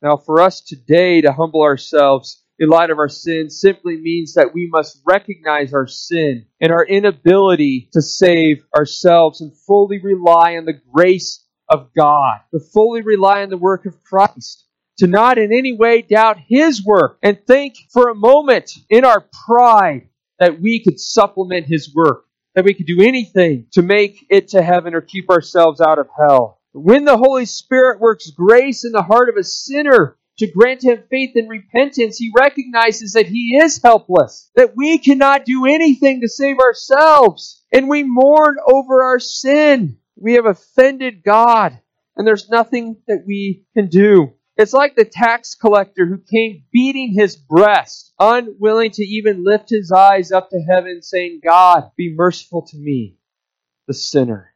Now, for us today to humble ourselves in light of our sin simply means that we must recognize our sin and our inability to save ourselves and fully rely on the grace of God, to fully rely on the work of Christ, to not in any way doubt His work and think for a moment in our pride that we could supplement His work, that we could do anything to make it to heaven or keep ourselves out of hell. When the Holy Spirit works grace in the heart of a sinner, to grant him faith and repentance, he recognizes that he is helpless, that we cannot do anything to save ourselves, and we mourn over our sin. We have offended God, and there's nothing that we can do. It's like the tax collector who came beating his breast, unwilling to even lift his eyes up to heaven, saying, God, be merciful to me, the sinner.